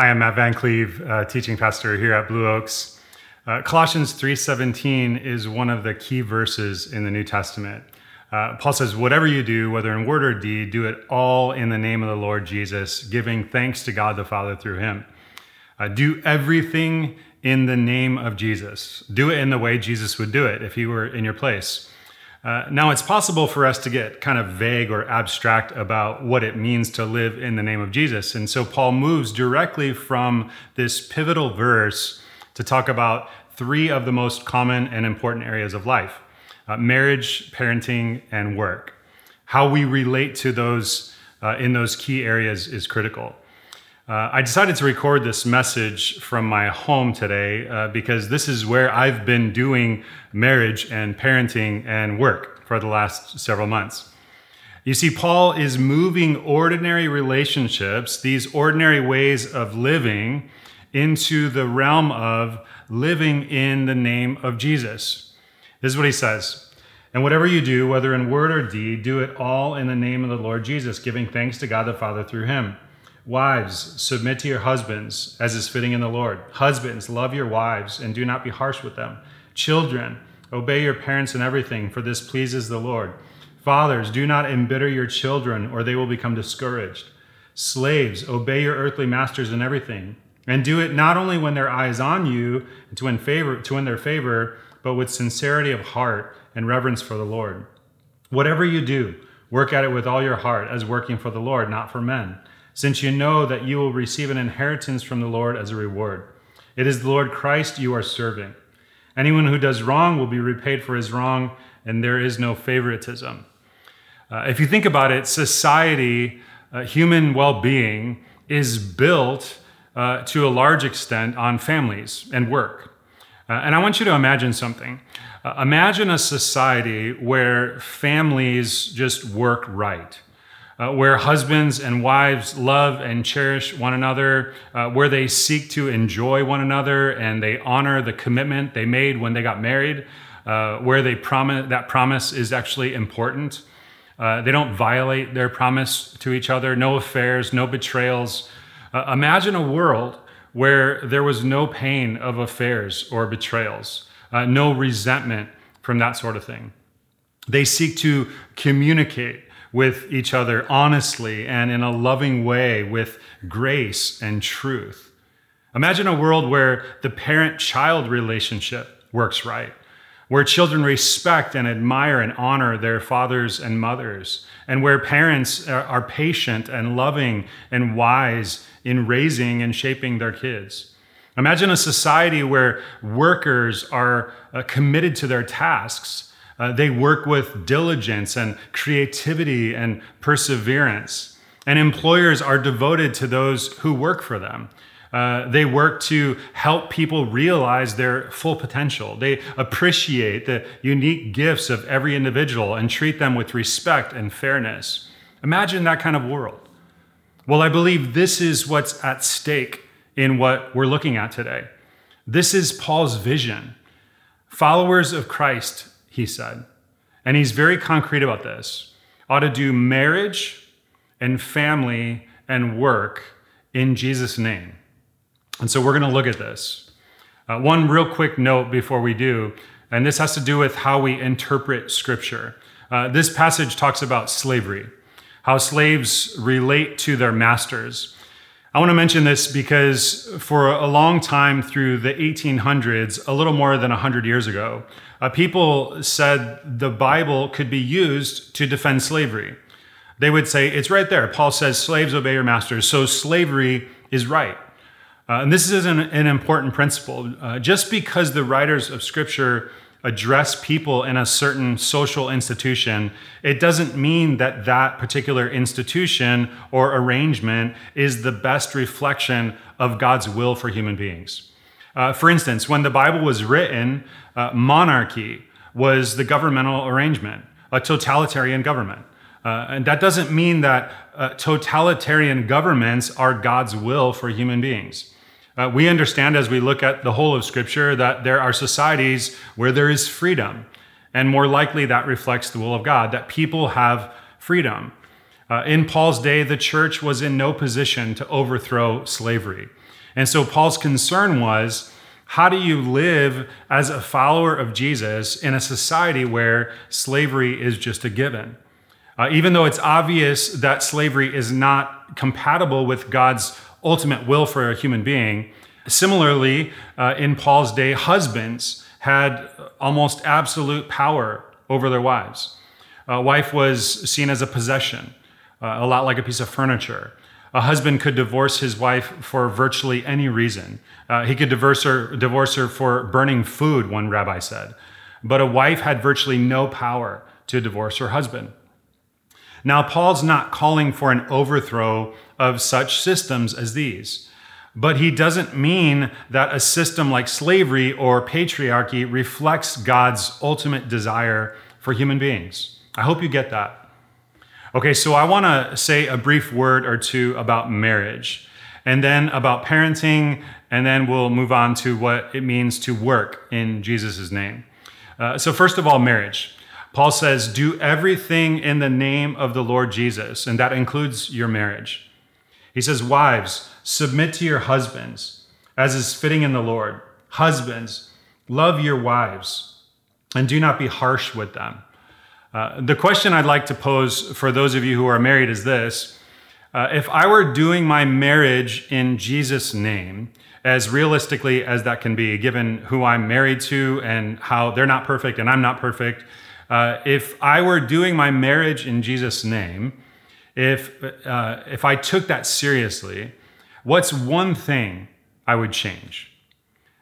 Hi, I'm Matt Van Cleve, uh, teaching pastor here at Blue Oaks. Uh, Colossians 3:17 is one of the key verses in the New Testament. Uh, Paul says, "Whatever you do, whether in word or deed, do it all in the name of the Lord Jesus, giving thanks to God the Father through Him. Uh, do everything in the name of Jesus. Do it in the way Jesus would do it if He were in your place." Uh, now, it's possible for us to get kind of vague or abstract about what it means to live in the name of Jesus. And so Paul moves directly from this pivotal verse to talk about three of the most common and important areas of life uh, marriage, parenting, and work. How we relate to those uh, in those key areas is critical. Uh, I decided to record this message from my home today uh, because this is where I've been doing marriage and parenting and work for the last several months. You see, Paul is moving ordinary relationships, these ordinary ways of living, into the realm of living in the name of Jesus. This is what he says. And whatever you do, whether in word or deed, do it all in the name of the Lord Jesus, giving thanks to God the Father through him. Wives, submit to your husbands as is fitting in the Lord. Husbands, love your wives and do not be harsh with them. Children, obey your parents in everything, for this pleases the Lord. Fathers, do not embitter your children, or they will become discouraged. Slaves, obey your earthly masters in everything, and do it not only when their eye is on you to win favor, to win their favor, but with sincerity of heart and reverence for the Lord. Whatever you do, work at it with all your heart, as working for the Lord, not for men since you know that you will receive an inheritance from the Lord as a reward. It is the Lord Christ you are serving. Anyone who does wrong will be repaid for his wrong, and there is no favoritism. Uh, if you think about it, society, uh, human well being, is built uh, to a large extent on families and work. Uh, and I want you to imagine something. Uh, imagine a society where families just work right uh, where husbands and wives love and cherish one another, uh, where they seek to enjoy one another and they honor the commitment they made when they got married, uh, where they promise that promise is actually important. Uh, they don't violate their promise to each other, no affairs, no betrayals. Uh, imagine a world where there was no pain of affairs or betrayals, uh, no resentment from that sort of thing. They seek to communicate with each other honestly and in a loving way with grace and truth. Imagine a world where the parent child relationship works right, where children respect and admire and honor their fathers and mothers, and where parents are patient and loving and wise in raising and shaping their kids. Imagine a society where workers are uh, committed to their tasks uh, they work with diligence and creativity and perseverance. And employers are devoted to those who work for them. Uh, they work to help people realize their full potential. They appreciate the unique gifts of every individual and treat them with respect and fairness. Imagine that kind of world. Well, I believe this is what's at stake in what we're looking at today. This is Paul's vision. Followers of Christ he said. And he's very concrete about this. Ought to do marriage and family and work in Jesus' name. And so we're going to look at this. Uh, one real quick note before we do, and this has to do with how we interpret Scripture. Uh, this passage talks about slavery, how slaves relate to their masters. I want to mention this because for a long time through the 1800s, a little more than 100 years ago, uh, people said the Bible could be used to defend slavery. They would say, it's right there. Paul says, slaves obey your masters, so slavery is right. Uh, and this is an, an important principle. Uh, just because the writers of Scripture address people in a certain social institution, it doesn't mean that that particular institution or arrangement is the best reflection of God's will for human beings. Uh, for instance, when the Bible was written, uh, monarchy was the governmental arrangement, a totalitarian government. Uh, and that doesn't mean that uh, totalitarian governments are God's will for human beings. Uh, we understand as we look at the whole of Scripture that there are societies where there is freedom, and more likely that reflects the will of God, that people have freedom. Uh, in Paul's day, the church was in no position to overthrow slavery. And so Paul's concern was how do you live as a follower of Jesus in a society where slavery is just a given? Uh, even though it's obvious that slavery is not compatible with God's ultimate will for a human being, similarly, uh, in Paul's day, husbands had almost absolute power over their wives. A wife was seen as a possession, uh, a lot like a piece of furniture. A husband could divorce his wife for virtually any reason. Uh, he could divorce her, divorce her for burning food, one rabbi said. But a wife had virtually no power to divorce her husband. Now, Paul's not calling for an overthrow of such systems as these, but he doesn't mean that a system like slavery or patriarchy reflects God's ultimate desire for human beings. I hope you get that. Okay, so I want to say a brief word or two about marriage, and then about parenting, and then we'll move on to what it means to work in Jesus' name. Uh, so, first of all, marriage. Paul says, Do everything in the name of the Lord Jesus, and that includes your marriage. He says, Wives, submit to your husbands, as is fitting in the Lord. Husbands, love your wives, and do not be harsh with them. Uh, the question I'd like to pose for those of you who are married is this uh, If I were doing my marriage in Jesus' name, as realistically as that can be, given who I'm married to and how they're not perfect and I'm not perfect, uh, if I were doing my marriage in Jesus' name, if, uh, if I took that seriously, what's one thing I would change?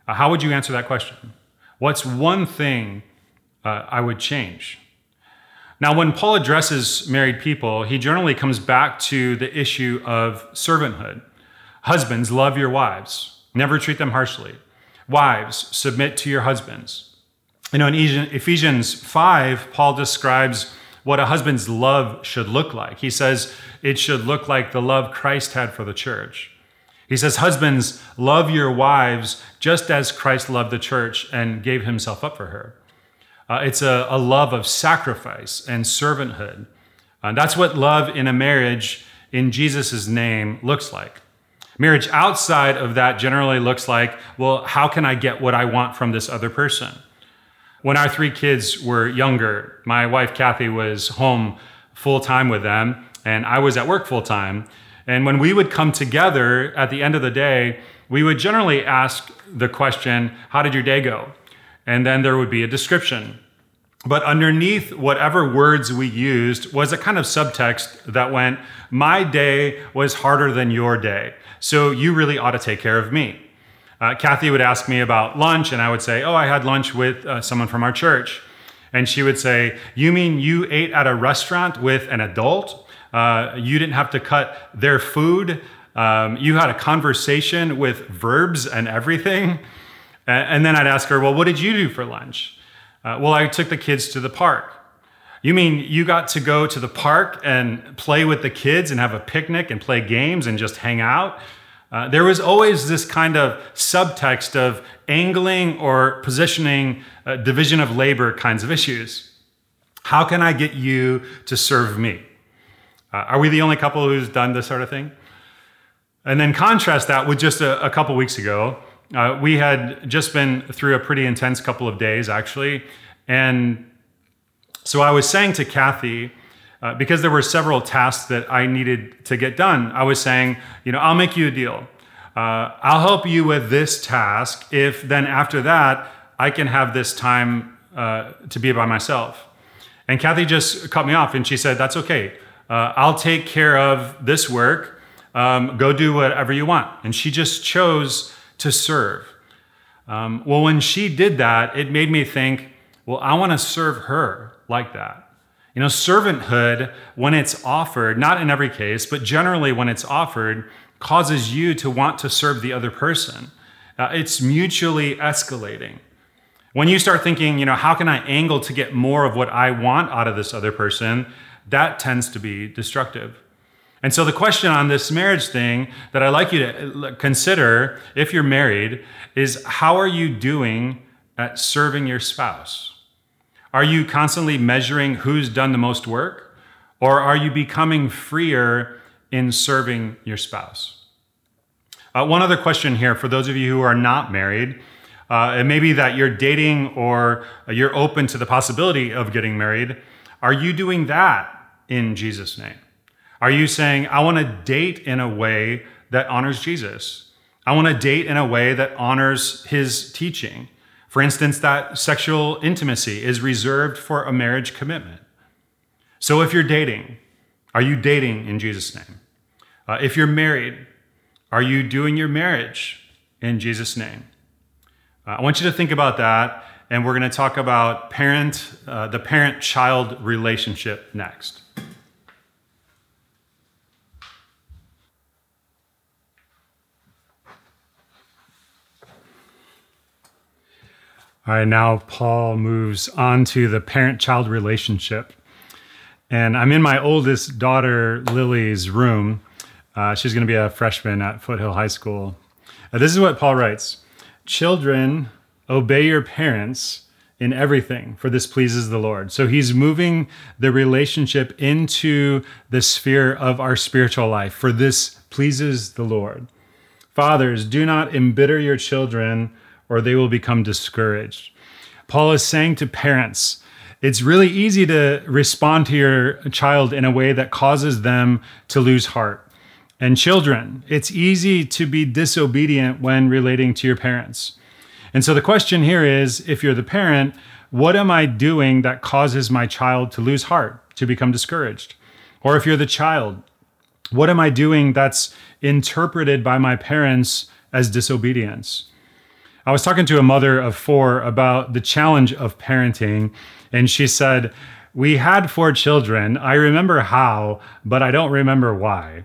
Uh, how would you answer that question? What's one thing uh, I would change? Now, when Paul addresses married people, he generally comes back to the issue of servanthood. Husbands, love your wives, never treat them harshly. Wives, submit to your husbands. You know, in Ephesians 5, Paul describes what a husband's love should look like. He says it should look like the love Christ had for the church. He says, Husbands, love your wives just as Christ loved the church and gave himself up for her. Uh, it's a, a, love of sacrifice and servanthood. Uh, that's what love in a marriage in Jesus' name looks like. Marriage outside of that generally looks like, well, how can I get what I want from this other person? When our three kids were younger, my wife Kathy was home full time with them, and I was at work full time. And when we would come together at the end of the day, we would generally ask the question, How did your day go? and then there would be a description. But underneath whatever words we used was a kind of subtext that went, My day was harder than your day, so you really ought to take care of me. Uh, Kathy would ask me about lunch, and I would say, Oh, I had lunch with uh, someone from our church. And she would say, You mean you ate at a restaurant with an adult? Uh, you didn't have to cut their food. Um, you had a conversation with verbs and everything. And then I'd ask her, Well, what did you do for lunch? Uh, well, I took the kids to the park. You mean you got to go to the park and play with the kids and have a picnic and play games and just hang out? Uh, there was always this kind of subtext of angling or positioning, uh, division of labor kinds of issues. How can I get you to serve me? Uh, are we the only couple who's done this sort of thing? And then contrast that with just a, a couple weeks ago. Uh, we had just been through a pretty intense couple of days, actually. And so I was saying to Kathy, uh, because there were several tasks that I needed to get done, I was saying, you know, I'll make you a deal. Uh, I'll help you with this task if then after that, I can have this time uh, to be by myself. And Kathy just cut me off and she said, That's okay. Uh, I'll take care of this work. Um, go do whatever you want. And she just chose to serve. Um, well, when she did that, it made me think well, I want to serve her like that. You know, servanthood, when it's offered, not in every case, but generally when it's offered, causes you to want to serve the other person. Uh, it's mutually escalating. When you start thinking, you know, how can I angle to get more of what I want out of this other person, that tends to be destructive. And so, the question on this marriage thing that I'd like you to consider if you're married is how are you doing at serving your spouse? Are you constantly measuring who's done the most work? Or are you becoming freer in serving your spouse? Uh, one other question here for those of you who are not married. Uh, it may be that you're dating or you're open to the possibility of getting married. Are you doing that in Jesus' name? Are you saying, I want to date in a way that honors Jesus? I want to date in a way that honors his teaching. For instance, that sexual intimacy is reserved for a marriage commitment. So if you're dating, are you dating in Jesus' name? Uh, if you're married, are you doing your marriage in Jesus' name? Uh, I want you to think about that, and we're going to talk about parent, uh, the parent-child relationship next. All right, now Paul moves on to the parent child relationship. And I'm in my oldest daughter, Lily's room. Uh, she's going to be a freshman at Foothill High School. Uh, this is what Paul writes Children, obey your parents in everything, for this pleases the Lord. So he's moving the relationship into the sphere of our spiritual life, for this pleases the Lord. Fathers, do not embitter your children or they will become discouraged. Paul is saying to parents, it's really easy to respond to your child in a way that causes them to lose heart. And children, it's easy to be disobedient when relating to your parents. And so the question here is if you're the parent, what am I doing that causes my child to lose heart, to become discouraged? Or if you're the child, what am I doing that's interpreted by my parents as disobedience? I was talking to a mother of four about the challenge of parenting, and she said, We had four children. I remember how, but I don't remember why.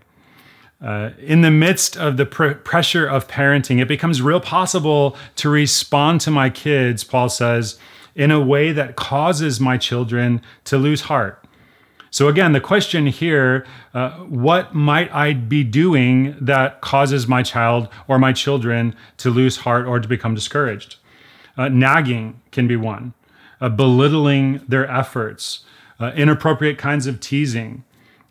Uh, in the midst of the pr- pressure of parenting, it becomes real possible to respond to my kids, Paul says, in a way that causes my children to lose heart. So, again, the question here uh, what might I be doing that causes my child or my children to lose heart or to become discouraged? Uh, nagging can be one, uh, belittling their efforts, uh, inappropriate kinds of teasing,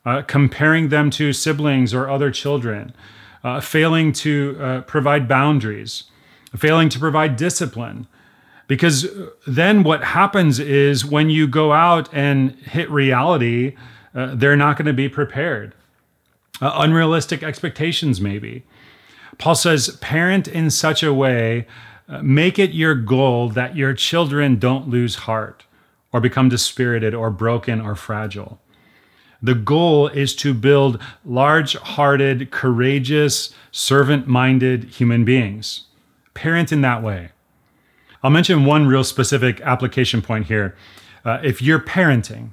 uh, comparing them to siblings or other children, uh, failing to provide boundaries, failing to provide discipline. Because then what happens is when you go out and hit reality, uh, they're not going to be prepared. Uh, unrealistic expectations, maybe. Paul says, parent in such a way, uh, make it your goal that your children don't lose heart or become dispirited or broken or fragile. The goal is to build large hearted, courageous, servant minded human beings. Parent in that way. I'll mention one real specific application point here. Uh, if you're parenting,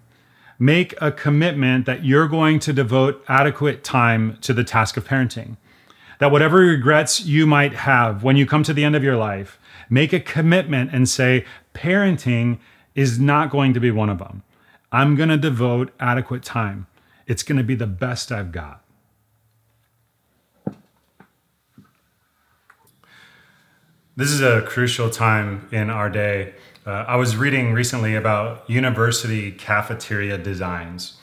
make a commitment that you're going to devote adequate time to the task of parenting. That whatever regrets you might have when you come to the end of your life, make a commitment and say, parenting is not going to be one of them. I'm going to devote adequate time. It's going to be the best I've got. This is a crucial time in our day. Uh, I was reading recently about university cafeteria designs.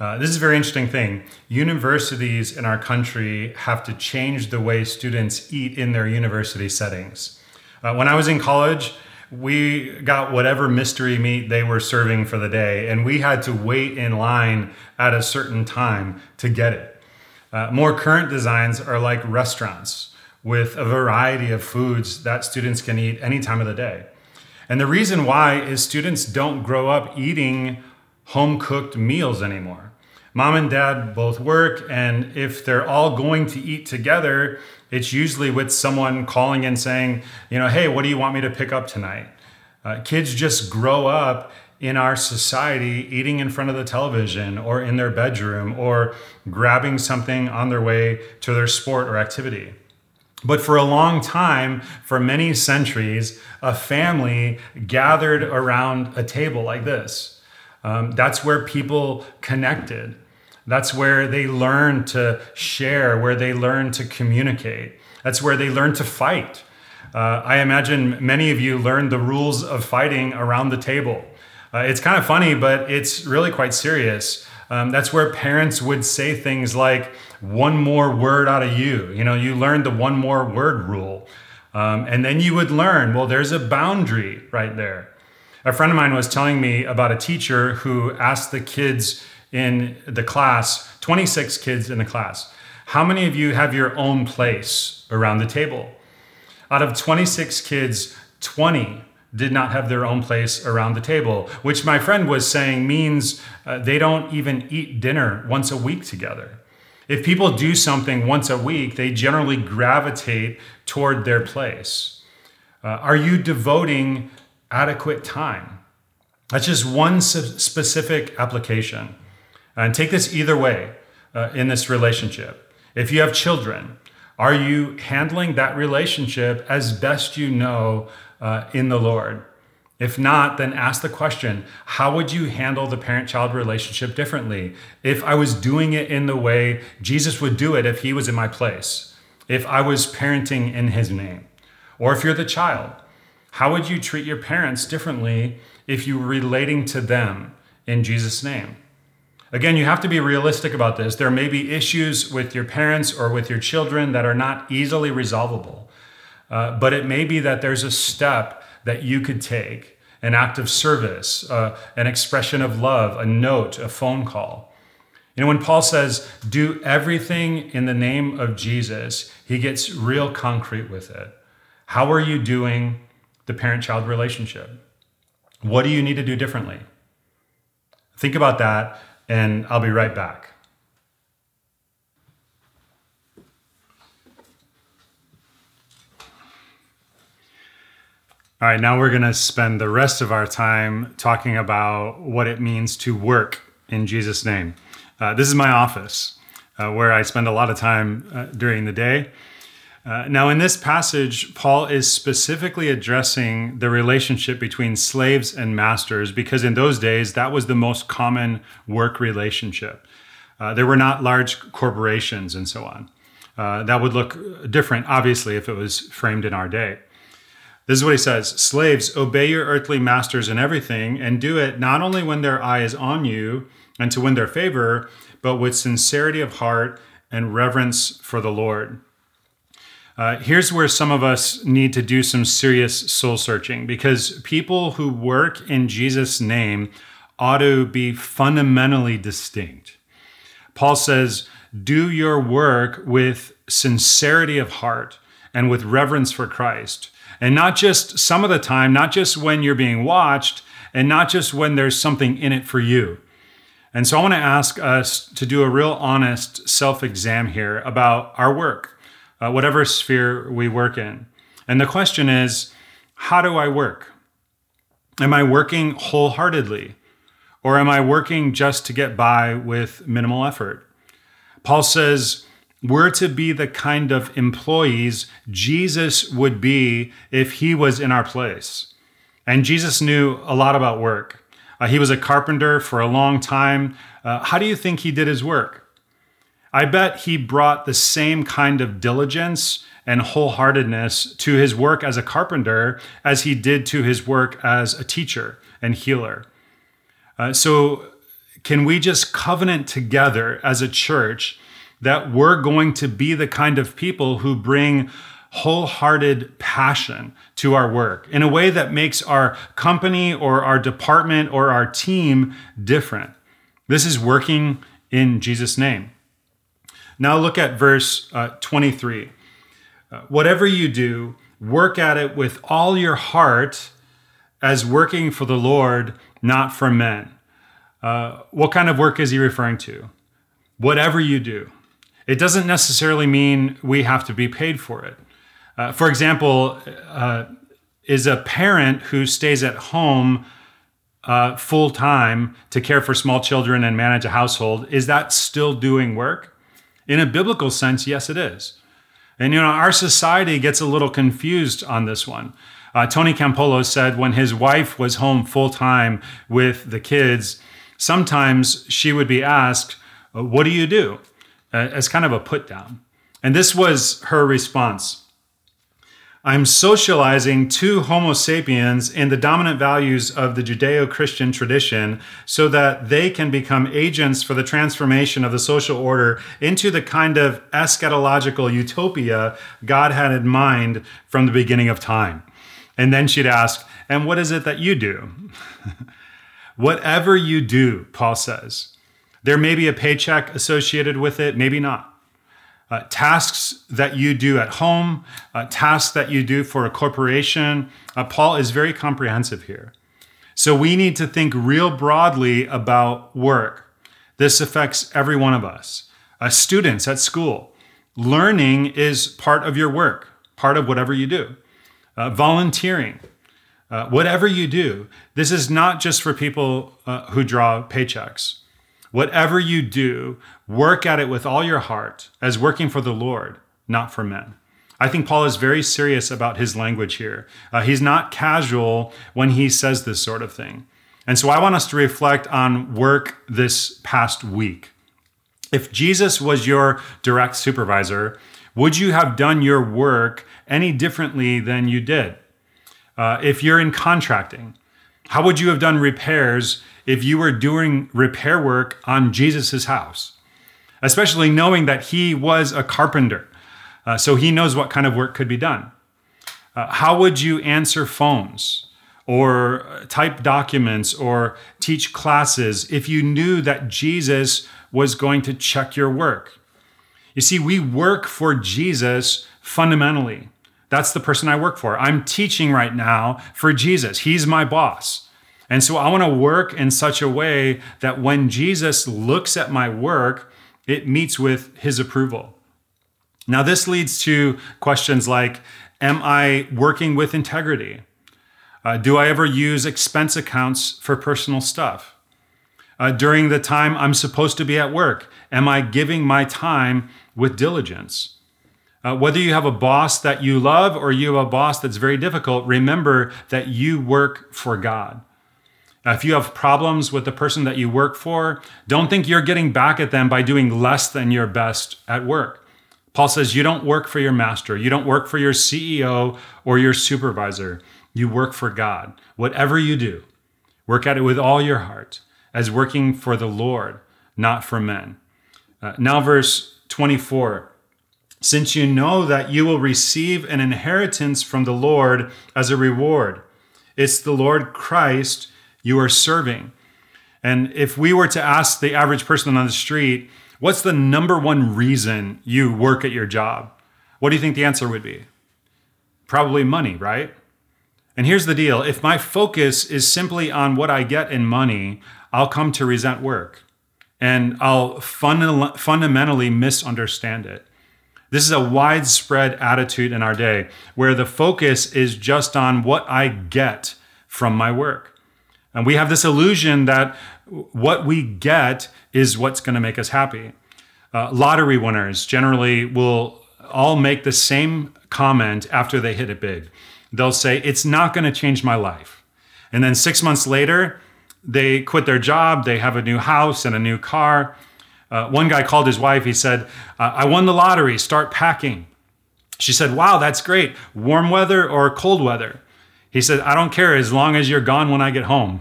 Uh, this is a very interesting thing. Universities in our country have to change the way students eat in their university settings. Uh, when I was in college, we got whatever mystery meat they were serving for the day, and we had to wait in line at a certain time to get it. Uh, more current designs are like restaurants with a variety of foods that students can eat any time of the day. And the reason why is students don't grow up eating home cooked meals anymore. Mom and dad both work, and if they're all going to eat together, it's usually with someone calling and saying, you know, hey, what do you want me to pick up tonight? Uh, kids just grow up in our society eating in front of the television or in their bedroom or grabbing something on their way to their sport or activity. But for a long time, for many centuries, a family gathered around a table like this. Um, that's where people connected. That's where they learned to share, where they learned to communicate. That's where they learned to fight. Uh, I imagine many of you learned the rules of fighting around the table. Uh, it's kind of funny, but it's really quite serious. Um, that's where parents would say things like, one more word out of you. You know, you learned the one more word rule. Um, and then you would learn, well, there's a boundary right there. A friend of mine was telling me about a teacher who asked the kids in the class, 26 kids in the class, how many of you have your own place around the table? Out of 26 kids, 20 did not have their own place around the table, which my friend was saying means uh, they don't even eat dinner once a week together. If people do something once a week, they generally gravitate toward their place. Uh, are you devoting adequate time? That's just one specific application. And take this either way uh, in this relationship. If you have children, are you handling that relationship as best you know uh, in the Lord? If not, then ask the question how would you handle the parent child relationship differently if I was doing it in the way Jesus would do it if he was in my place, if I was parenting in his name? Or if you're the child, how would you treat your parents differently if you were relating to them in Jesus' name? Again, you have to be realistic about this. There may be issues with your parents or with your children that are not easily resolvable. Uh, but it may be that there's a step that you could take an act of service, uh, an expression of love, a note, a phone call. You know, when Paul says, do everything in the name of Jesus, he gets real concrete with it. How are you doing the parent child relationship? What do you need to do differently? Think about that, and I'll be right back. All right, now we're going to spend the rest of our time talking about what it means to work in Jesus' name. Uh, this is my office uh, where I spend a lot of time uh, during the day. Uh, now, in this passage, Paul is specifically addressing the relationship between slaves and masters because in those days, that was the most common work relationship. Uh, there were not large corporations and so on. Uh, that would look different, obviously, if it was framed in our day. This is what he says Slaves, obey your earthly masters in everything, and do it not only when their eye is on you and to win their favor, but with sincerity of heart and reverence for the Lord. Uh, here's where some of us need to do some serious soul searching because people who work in Jesus' name ought to be fundamentally distinct. Paul says, Do your work with sincerity of heart and with reverence for Christ. And not just some of the time, not just when you're being watched, and not just when there's something in it for you. And so I want to ask us to do a real honest self exam here about our work, uh, whatever sphere we work in. And the question is how do I work? Am I working wholeheartedly? Or am I working just to get by with minimal effort? Paul says, we're to be the kind of employees Jesus would be if he was in our place. And Jesus knew a lot about work. Uh, he was a carpenter for a long time. Uh, how do you think he did his work? I bet he brought the same kind of diligence and wholeheartedness to his work as a carpenter as he did to his work as a teacher and healer. Uh, so, can we just covenant together as a church that we're going to be the kind of people who bring wholehearted passion to our work in a way that makes our company or our department or our team different. This is working in Jesus' name. Now look at verse uh, 23. Uh, whatever you do, work at it with all your heart as working for the Lord, not for men. Uh, what kind of work is he referring to? Whatever you do. It doesn't necessarily mean we have to be paid for it. Uh, for example, uh, is a parent who stays at home uh, full time to care for small children and manage a household, is that still doing work? In a biblical sense, yes, it is. And you know, our society gets a little confused on this one. Uh, Tony Campolo said when his wife was home full time with the kids, sometimes she would be asked, What do you do? Uh, as kind of a put down. And this was her response I'm socializing two Homo sapiens in the dominant values of the Judeo Christian tradition so that they can become agents for the transformation of the social order into the kind of eschatological utopia God had in mind from the beginning of time. And then she'd ask, And what is it that you do? Whatever you do, Paul says, there may be a paycheck associated with it, maybe not uh, tasks that you do at home, uh, tasks that you do for a corporation. Uh, Paul is very comprehensive here. So we need to think real broadly about work. This affects every one of us. Uh, students at school, learning is part of your work, part of whatever you do. Uh, volunteering, uh, whatever you do, this is not just for people who draw paychecks. Whatever you do, work at it with all your heart as working for the Lord, not for men. I think Paul is very serious about his language here. Uh, he's not casual when he says this sort of thing. And so I want us to reflect on work this past week. If Jesus was your direct supervisor, would you have done your work any differently than you did? Uh, if you're in contracting, how would you have done repairs if you were doing repair work on Jesus' house? Especially knowing that he was a carpenter, uh, so he knows what kind of work could be done. Uh, how would you answer phones or type documents or teach classes if you knew that Jesus was going to check your work? You see, we work for Jesus fundamentally. That's the person I work for. I'm teaching right now for Jesus. He's my boss. And so I want to work in such a way that when Jesus looks at my work, it meets with his approval. Now, this leads to questions like Am I working with integrity? Uh, do I ever use expense accounts for personal stuff? Uh, during the time I'm supposed to be at work, am I giving my time with diligence? Uh, whether you have a boss that you love or you have a boss that's very difficult, remember that you work for God. If you have problems with the person that you work for, don't think you're getting back at them by doing less than your best at work. Paul says you don't work for your master, you don't work for your CEO or your supervisor. You work for God. Whatever you do, work at it with all your heart as working for the Lord, not for men. Uh, now, verse 24 since you know that you will receive an inheritance from the Lord as a reward. It's the Lord Christ you are serving. And if we were to ask the average person on the street, what's the number one reason you work at your job? What do you think the answer would be? Probably money, right? And here's the deal if my focus is simply on what I get in money, I'll come to resent work and I'll fund- fundamentally misunderstand it. This is a widespread attitude in our day where the focus is just on what I get from my work. And we have this illusion that what we get is what's going to make us happy. Uh, lottery winners generally will all make the same comment after they hit it big. They'll say, It's not going to change my life. And then six months later, they quit their job, they have a new house and a new car, uh, one guy called his wife. He said, I won the lottery, start packing. She said, Wow, that's great. Warm weather or cold weather? He said, I don't care as long as you're gone when I get home.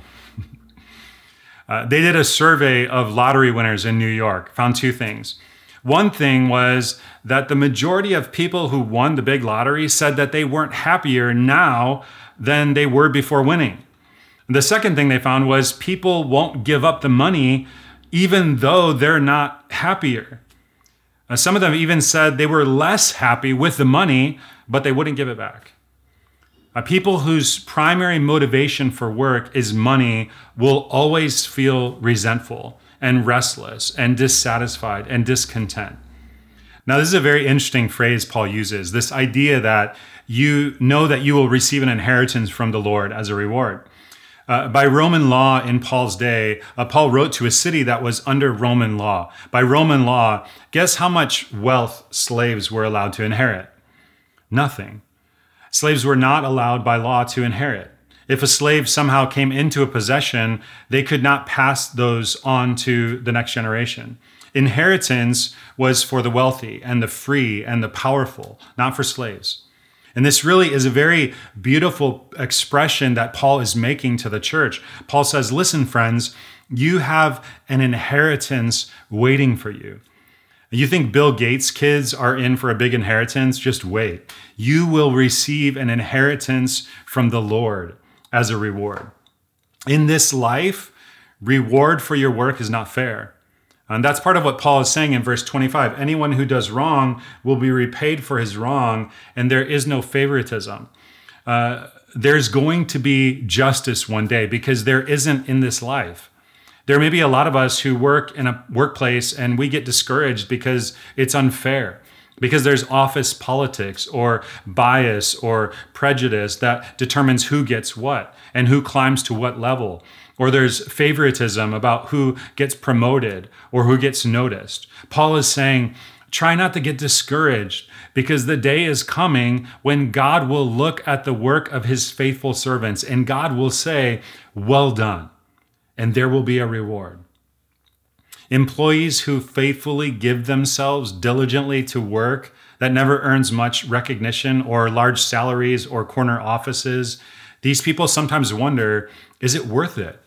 uh, they did a survey of lottery winners in New York, found two things. One thing was that the majority of people who won the big lottery said that they weren't happier now than they were before winning. The second thing they found was people won't give up the money even though they're not happier. Uh, some of them even said they were less happy with the money, but they wouldn't give it back. People whose primary motivation for work is money will always feel resentful and restless and dissatisfied and discontent. Now, this is a very interesting phrase Paul uses this idea that you know that you will receive an inheritance from the Lord as a reward. Uh, by Roman law in Paul's day, uh, Paul wrote to a city that was under Roman law. By Roman law, guess how much wealth slaves were allowed to inherit? Nothing. Slaves were not allowed by law to inherit. If a slave somehow came into a possession, they could not pass those on to the next generation. Inheritance was for the wealthy and the free and the powerful, not for slaves. And this really is a very beautiful expression that Paul is making to the church. Paul says, Listen, friends, you have an inheritance waiting for you. You think Bill Gates' kids are in for a big inheritance? Just wait. You will receive an inheritance from the Lord as a reward. In this life, reward for your work is not fair. And that's part of what Paul is saying in verse 25. Anyone who does wrong will be repaid for his wrong, and there is no favoritism. Uh, there's going to be justice one day because there isn't in this life. There may be a lot of us who work in a workplace and we get discouraged because it's unfair, because there's office politics or bias or prejudice that determines who gets what and who climbs to what level or there's favoritism about who gets promoted or who gets noticed. Paul is saying, try not to get discouraged because the day is coming when God will look at the work of his faithful servants and God will say, Well done, and there will be a reward. Employees who faithfully give themselves diligently to work that never earns much recognition or large salaries or corner offices, these people sometimes wonder is it worth it?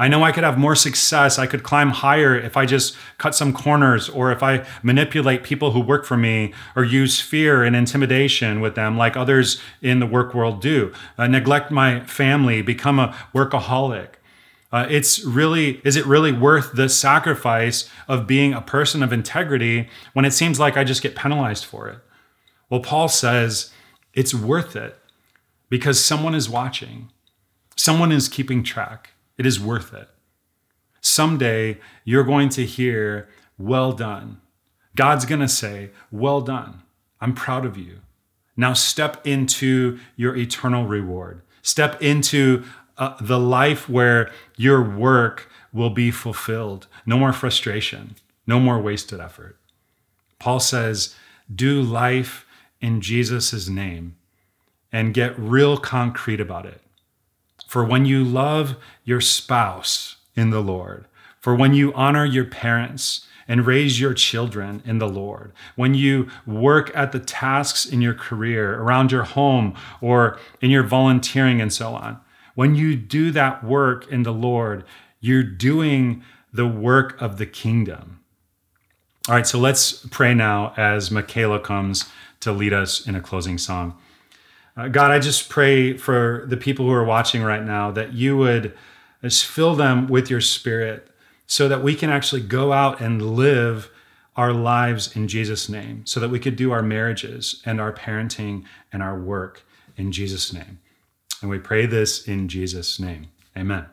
I know I could have more success. I could climb higher if I just cut some corners or if I manipulate people who work for me or use fear and intimidation with them like others in the work world do. Uh, neglect my family, become a workaholic. Uh, it's really, is it really worth the sacrifice of being a person of integrity when it seems like I just get penalized for it? Well, Paul says it's worth it because someone is watching, someone is keeping track. It is worth it. Someday you're going to hear, Well done. God's going to say, Well done. I'm proud of you. Now step into your eternal reward. Step into uh, the life where your work will be fulfilled. No more frustration, no more wasted effort. Paul says, Do life in Jesus' name and get real concrete about it. For when you love your spouse in the Lord, for when you honor your parents and raise your children in the Lord, when you work at the tasks in your career, around your home, or in your volunteering and so on, when you do that work in the Lord, you're doing the work of the kingdom. All right, so let's pray now as Michaela comes to lead us in a closing song. Uh, God, I just pray for the people who are watching right now that you would just fill them with your spirit so that we can actually go out and live our lives in Jesus' name, so that we could do our marriages and our parenting and our work in Jesus' name. And we pray this in Jesus' name. Amen.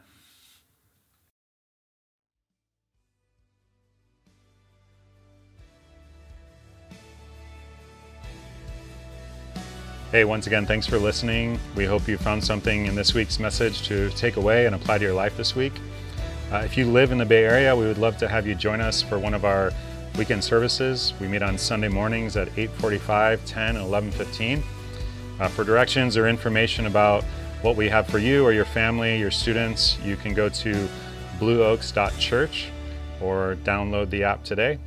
Hey, once again, thanks for listening. We hope you found something in this week's message to take away and apply to your life this week. Uh, if you live in the Bay Area, we would love to have you join us for one of our weekend services. We meet on Sunday mornings at 8:45, 10, and 11:15. Uh, for directions or information about what we have for you or your family, your students, you can go to blueoaks.church or download the app today.